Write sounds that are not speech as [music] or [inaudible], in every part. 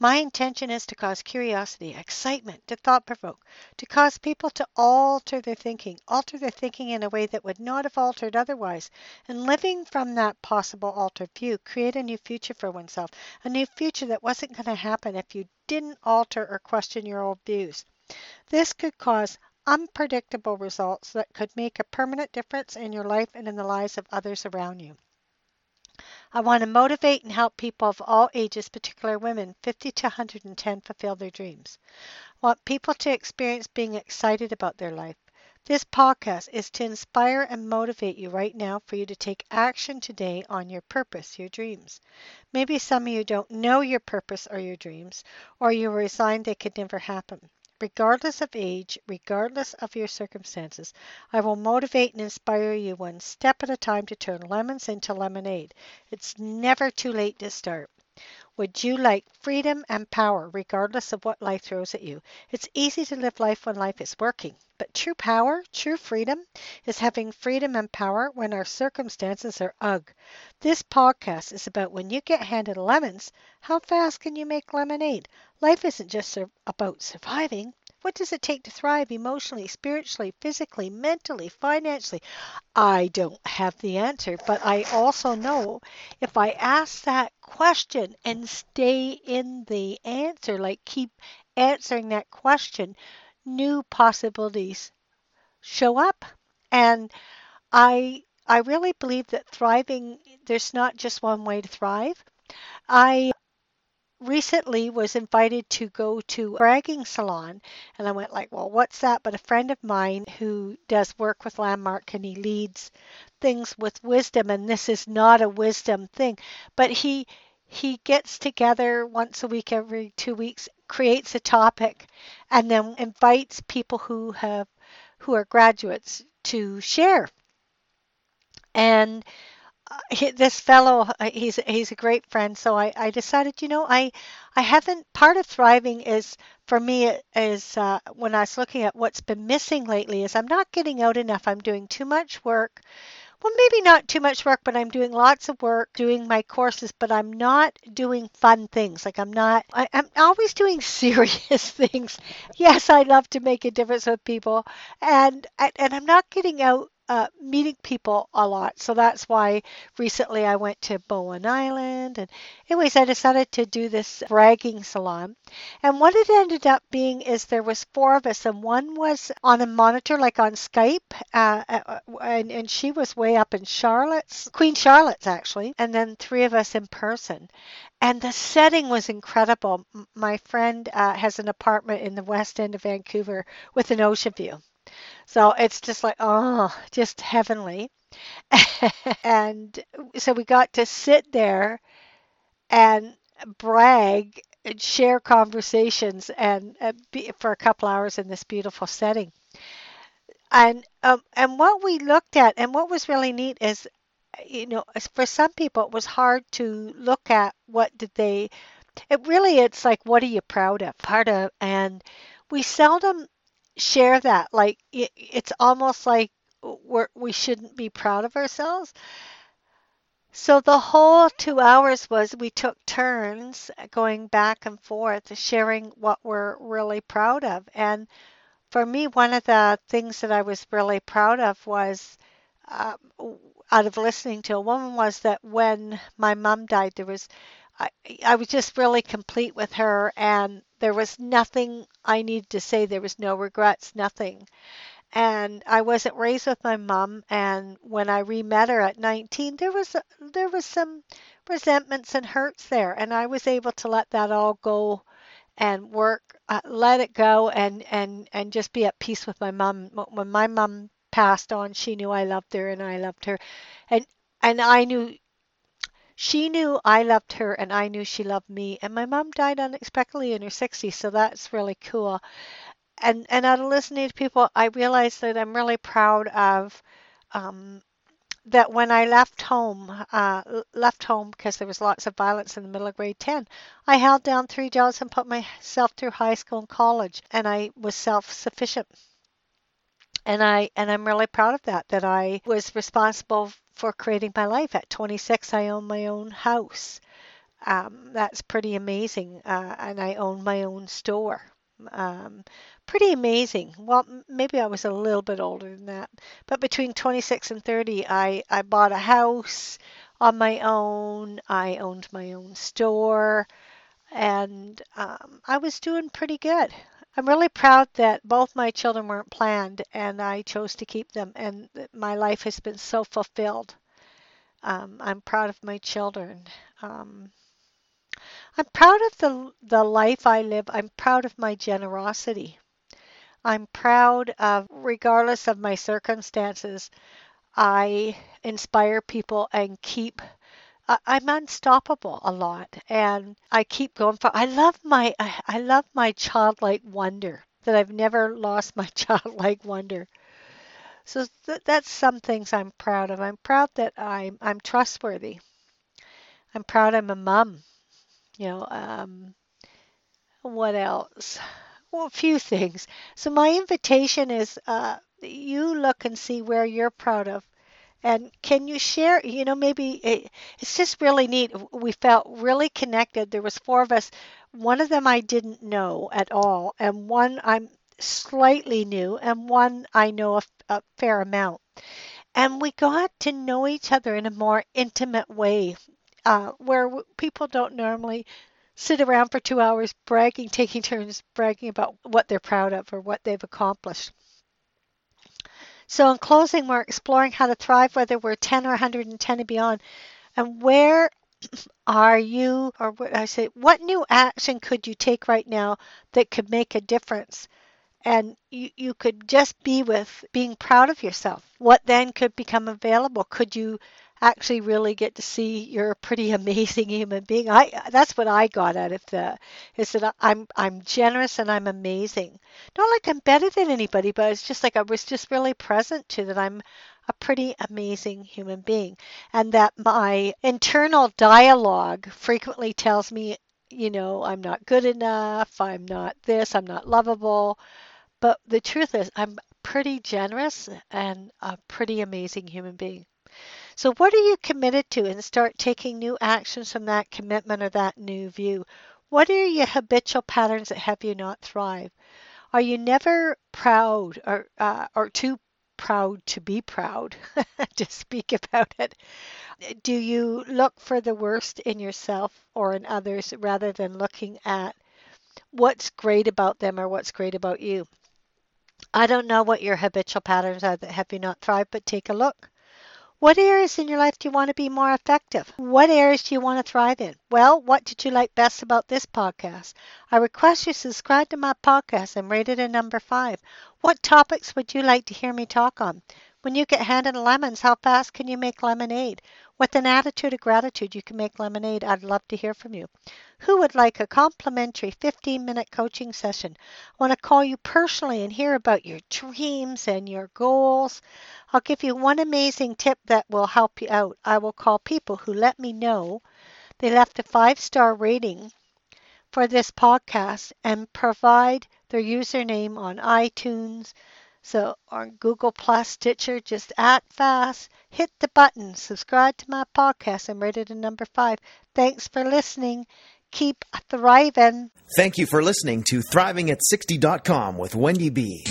My intention is to cause curiosity, excitement, to thought provoke, to cause people to alter their thinking, alter their thinking in a way that would not have altered otherwise, and living from that possible altered view, create a new future for oneself, a new future that wasn't going to happen if you didn't alter or question your old views. This could cause unpredictable results that could make a permanent difference in your life and in the lives of others around you. I want to motivate and help people of all ages, particularly women 50 to 110, fulfill their dreams. I want people to experience being excited about their life. This podcast is to inspire and motivate you right now for you to take action today on your purpose, your dreams. Maybe some of you don't know your purpose or your dreams, or you're resigned they could never happen. Regardless of age, regardless of your circumstances, I will motivate and inspire you one step at a time to turn lemons into lemonade. It's never too late to start. Would you like freedom and power regardless of what life throws at you? It's easy to live life when life is working, but true power, true freedom, is having freedom and power when our circumstances are ugh. This podcast is about when you get handed lemons, how fast can you make lemonade? Life isn't just sur- about surviving. What does it take to thrive emotionally, spiritually, physically, mentally, financially? I don't have the answer, but I also know if I ask that question and stay in the answer, like keep answering that question, new possibilities show up. And I I really believe that thriving there's not just one way to thrive. I recently was invited to go to a bragging salon and I went like, well, what's that? But a friend of mine who does work with Landmark and he leads things with wisdom and this is not a wisdom thing, but he he gets together once a week every 2 weeks, creates a topic and then invites people who have who are graduates to share. And he, this fellow uh, he's he's a great friend so I, I decided you know i i haven't part of thriving is for me is uh, when i was looking at what's been missing lately is i'm not getting out enough. I'm doing too much work. Well maybe not too much work but i'm doing lots of work doing my courses but i'm not doing fun things. Like i'm not I, i'm always doing [laughs] serious things. Yes i love to make a difference with people and and i'm not getting out uh, meeting people a lot. So that's why recently I went to Bowen Island. And, anyways, I decided to do this bragging salon. And what it ended up being is there was four of us, and one was on a monitor, like on Skype, uh, uh and, and she was way up in Charlotte's, Queen Charlotte's actually, and then three of us in person. And the setting was incredible. My friend uh, has an apartment in the west end of Vancouver with an ocean view. So it's just like, oh, just heavenly. [laughs] and so we got to sit there and brag and share conversations and uh, be, for a couple hours in this beautiful setting. And um, and what we looked at and what was really neat is, you know, for some people it was hard to look at what did they. It really it's like what are you proud of? Part of and we seldom share that. Like it, it's almost like we're, we shouldn't be proud of ourselves. So the whole two hours was we took turns going back and forth, sharing what we're really proud of. And for me, one of the things that I was really proud of was uh, out of listening to a woman was that when my mom died, there was I, I was just really complete with her, and there was nothing I needed to say. There was no regrets, nothing and I wasn't raised with my mom. And when I re-met her at 19, there was there was some resentments and hurts there, and I was able to let that all go and work, uh, let it go, and and and just be at peace with my mom. When my mom passed on, she knew I loved her, and I loved her, and and I knew she knew I loved her and I knew she loved me. And my mom died unexpectedly in her 60s, so that's really cool and and out of listening to people, I realized that I'm really proud of um, that when I left home, uh, left home because there was lots of violence in the middle of grade 10, I held down three jobs and put myself through high school and college, and I was self-sufficient. And I and I'm really proud of that. That I was responsible for creating my life. At 26, I own my own house. Um, that's pretty amazing. Uh, and I own my own store. Um, pretty amazing. Well, maybe I was a little bit older than that, but between 26 and 30, I, I bought a house on my own. I owned my own store, and um, I was doing pretty good. I'm really proud that both my children weren't planned and I chose to keep them, and my life has been so fulfilled. Um, I'm proud of my children. Um, I'm proud of the the life I live. I'm proud of my generosity. I'm proud of, regardless of my circumstances, I inspire people and keep. I'm unstoppable a lot, and I keep going for. I love my I, love my childlike wonder that I've never lost my [laughs] childlike wonder. So th- that's some things I'm proud of. I'm proud that I'm I'm trustworthy. I'm proud I'm a mom. You know, um, what else? Well, a few things. So my invitation is uh, you look and see where you're proud of. And can you share, you know, maybe it, it's just really neat. We felt really connected. There was four of us. One of them I didn't know at all, and one I'm slightly new, and one I know a, a fair amount. And we got to know each other in a more intimate way, uh, where people don't normally sit around for two hours bragging, taking turns bragging about what they're proud of or what they've accomplished. So, in closing, we're exploring how to thrive, whether we're 10 or 110 and beyond. And where [clears throat] are you, or what I say, what new action could you take right now that could make a difference? And you, you could just be with being proud of yourself. What then could become available? Could you actually really get to see you're a pretty [laughs] amazing human being. I that's what I got out of the is that I'm I'm generous and I'm amazing. Not like I'm better than anybody, but it's just like I was just really present to that I'm a pretty amazing human being and that my internal dialogue frequently tells me, you know, I'm not good enough, I'm not this, I'm not lovable. But the truth is I'm pretty generous and a pretty amazing human being. So, what are you committed to? And start taking new actions from that commitment or that new view. What are your habitual patterns that have you not thrive? Are you never proud or, uh, or too proud to be proud [laughs] to speak about it? Do you look for the worst in yourself or in others rather than looking at what's great about them or what's great about you? I don't know what your habitual patterns are that have you not thrived, but take a look. What areas in your life do you want to be more effective? What areas do you want to thrive in? Well, what did you like best about this podcast? I request you subscribe to my podcast and rate it a number five. What topics would you like to hear me talk on? When you get handed lemons, how fast can you make lemonade? With an attitude of gratitude, you can make lemonade. I'd love to hear from you. Who would like a complimentary 15 minute coaching session? I want to call you personally and hear about your dreams and your goals. I'll give you one amazing tip that will help you out. I will call people who let me know they left a five star rating for this podcast and provide their username on iTunes, so on Google Plus, Stitcher, just act fast. Hit the button, subscribe to my podcast. I'm rated a number five. Thanks for listening. Keep thriving. Thank you for listening to ThrivingAt60.com with Wendy B.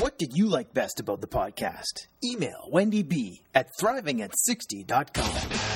What did you like best about the podcast? Email Wendy B at ThrivingAt60.com.